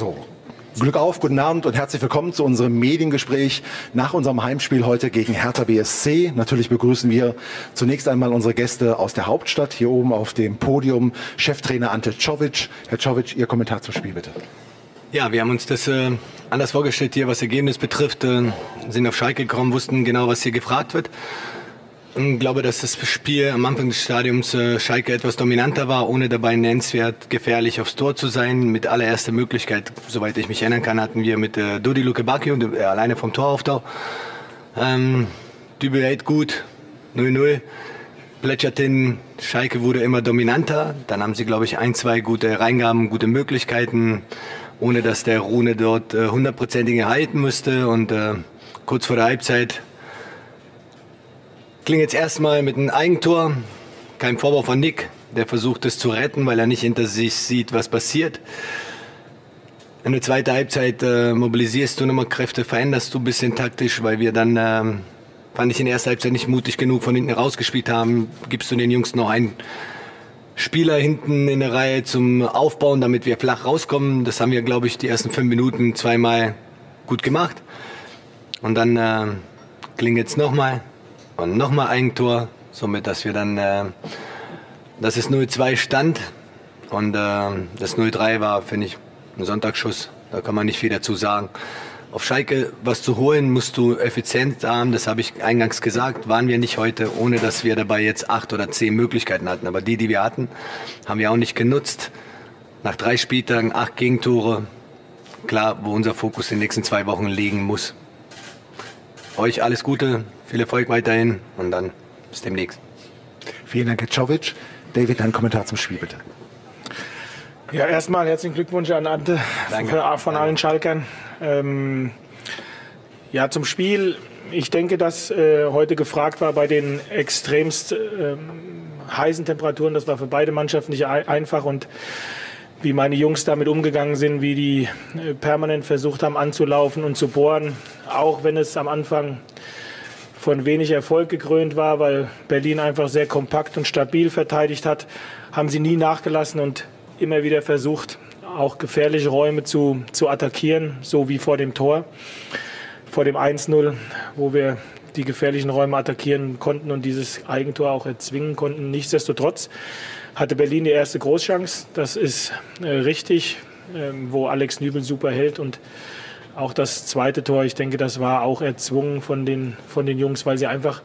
So, Glück auf, guten Abend und herzlich willkommen zu unserem Mediengespräch nach unserem Heimspiel heute gegen Hertha BSC. Natürlich begrüßen wir zunächst einmal unsere Gäste aus der Hauptstadt. Hier oben auf dem Podium Cheftrainer Ante Czovic. Herr Czovic, Ihr Kommentar zum Spiel bitte. Ja, wir haben uns das äh, anders vorgestellt hier, was Ergebnis betrifft. Äh, sind auf Schalke gekommen, wussten genau, was hier gefragt wird. Ich glaube, dass das Spiel am Anfang des Stadiums äh, Schalke etwas dominanter war, ohne dabei nennenswert gefährlich aufs Tor zu sein. Mit allererster Möglichkeit, soweit ich mich erinnern kann, hatten wir mit äh, Dodi Luke Bacchio, äh, alleine vom Tor auftau. Ähm, Dübel hält gut, 0-0. Plätschert hin, Schalke wurde immer dominanter. Dann haben sie, glaube ich, ein, zwei gute Reingaben, gute Möglichkeiten, ohne dass der Rune dort äh, hundertprozentig halten musste. Und äh, kurz vor der Halbzeit Klingt jetzt erstmal mit einem Eigentor. Kein Vorwurf von Nick, der versucht es zu retten, weil er nicht hinter sich sieht, was passiert. In der zweiten Halbzeit äh, mobilisierst du nochmal Kräfte, veränderst du ein bisschen taktisch, weil wir dann, ähm, fand ich in der ersten Halbzeit nicht mutig genug von hinten rausgespielt haben. Gibst du den Jungs noch einen Spieler hinten in der Reihe zum Aufbauen, damit wir flach rauskommen. Das haben wir, glaube ich, die ersten fünf Minuten zweimal gut gemacht. Und dann äh, klingt es nochmal und nochmal ein Tor, somit dass wir dann, äh, dass es 0-2 stand und äh, das 0-3 war, finde ich, ein Sonntagsschuss. Da kann man nicht viel dazu sagen. Auf Schalke was zu holen, musst du effizient haben. Das habe ich eingangs gesagt. Waren wir nicht heute, ohne dass wir dabei jetzt acht oder zehn Möglichkeiten hatten. Aber die, die wir hatten, haben wir auch nicht genutzt. Nach drei Spieltagen acht Gegentore. Klar, wo unser Fokus in den nächsten zwei Wochen liegen muss. Euch alles Gute, viel Erfolg weiterhin und dann bis demnächst. Vielen Dank, Herr Czovic. David, dein Kommentar zum Spiel bitte. Ja, erstmal herzlichen Glückwunsch an Ante Danke. von, von allen Schalkern. Ähm, ja, zum Spiel. Ich denke, dass äh, heute gefragt war bei den extremst äh, heißen Temperaturen. Das war für beide Mannschaften nicht einfach und wie meine Jungs damit umgegangen sind, wie die äh, permanent versucht haben anzulaufen und zu bohren, auch wenn es am Anfang von wenig Erfolg gekrönt war, weil Berlin einfach sehr kompakt und stabil verteidigt hat, haben sie nie nachgelassen und immer wieder versucht, auch gefährliche Räume zu, zu attackieren, so wie vor dem Tor, vor dem 1-0, wo wir die gefährlichen Räume attackieren konnten und dieses Eigentor auch erzwingen konnten. Nichtsdestotrotz hatte Berlin die erste Großchance, das ist äh, richtig, äh, wo Alex Nübel super hält und auch das zweite Tor, ich denke, das war auch erzwungen von den, von den Jungs, weil sie einfach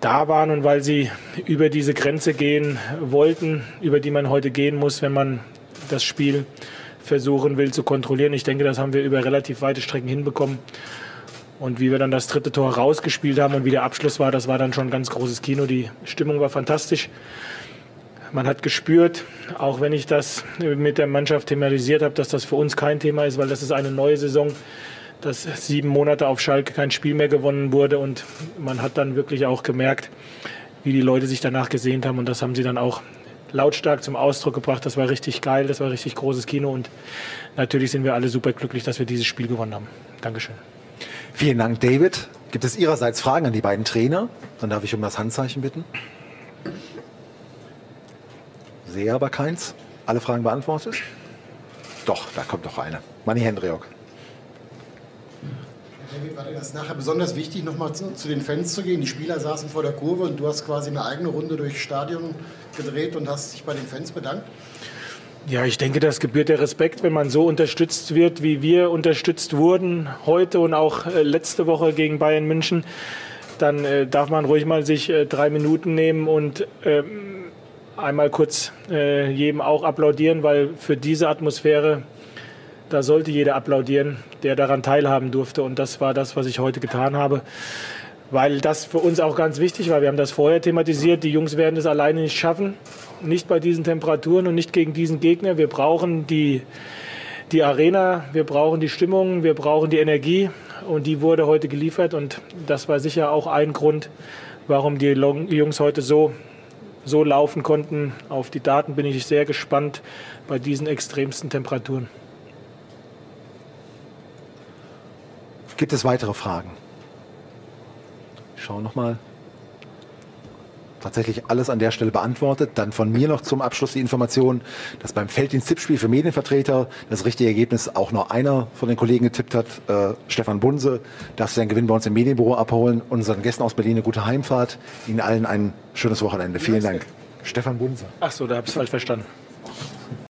da waren und weil sie über diese Grenze gehen wollten, über die man heute gehen muss, wenn man das Spiel versuchen will zu kontrollieren. Ich denke, das haben wir über relativ weite Strecken hinbekommen. Und wie wir dann das dritte Tor rausgespielt haben und wie der Abschluss war, das war dann schon ein ganz großes Kino. Die Stimmung war fantastisch. Man hat gespürt, auch wenn ich das mit der Mannschaft thematisiert habe, dass das für uns kein Thema ist, weil das ist eine neue Saison, dass sieben Monate auf Schalke kein Spiel mehr gewonnen wurde. Und man hat dann wirklich auch gemerkt, wie die Leute sich danach gesehnt haben. Und das haben sie dann auch lautstark zum Ausdruck gebracht. Das war richtig geil, das war richtig großes Kino. Und natürlich sind wir alle super glücklich, dass wir dieses Spiel gewonnen haben. Dankeschön. Vielen Dank, David. Gibt es Ihrerseits Fragen an die beiden Trainer? Dann darf ich um das Handzeichen bitten. Sehe aber keins. Alle Fragen beantwortet? Doch, da kommt doch eine. Manni Hendriok. David, war dir das nachher besonders wichtig, nochmal zu, zu, den Fans zu gehen? Die Spieler saßen vor der Kurve und du hast quasi eine eigene Runde durchs Stadion gedreht und hast dich bei den Fans bedankt? Ja, ich denke, das gebührt der Respekt, wenn man so unterstützt wird, wie wir unterstützt wurden heute und auch äh, letzte Woche gegen Bayern München. Dann äh, darf man ruhig mal sich äh, drei Minuten nehmen und ähm, einmal kurz äh, jedem auch applaudieren, weil für diese Atmosphäre, da sollte jeder applaudieren, der daran teilhaben durfte. Und das war das, was ich heute getan habe. Weil das für uns auch ganz wichtig war. Wir haben das vorher thematisiert. Die Jungs werden es alleine nicht schaffen. Nicht bei diesen Temperaturen und nicht gegen diesen Gegner. Wir brauchen die, die Arena, wir brauchen die Stimmung, wir brauchen die Energie. Und die wurde heute geliefert. Und das war sicher auch ein Grund, warum die Jungs heute so so laufen konnten. Auf die Daten bin ich sehr gespannt bei diesen extremsten Temperaturen. Gibt es weitere Fragen? Ich schaue nochmal. Tatsächlich alles an der Stelle beantwortet. Dann von mir noch zum Abschluss die Information, dass beim Felddienst-Tippspiel für Medienvertreter das richtige Ergebnis auch noch einer von den Kollegen getippt hat, äh, Stefan Bunse. Darfst du deinen Gewinn bei uns im Medienbüro abholen. Unseren Gästen aus Berlin eine gute Heimfahrt. Ihnen allen ein schönes Wochenende. Vielen Dank. Stefan Bunse. Ach so, da habe ich es falsch verstanden.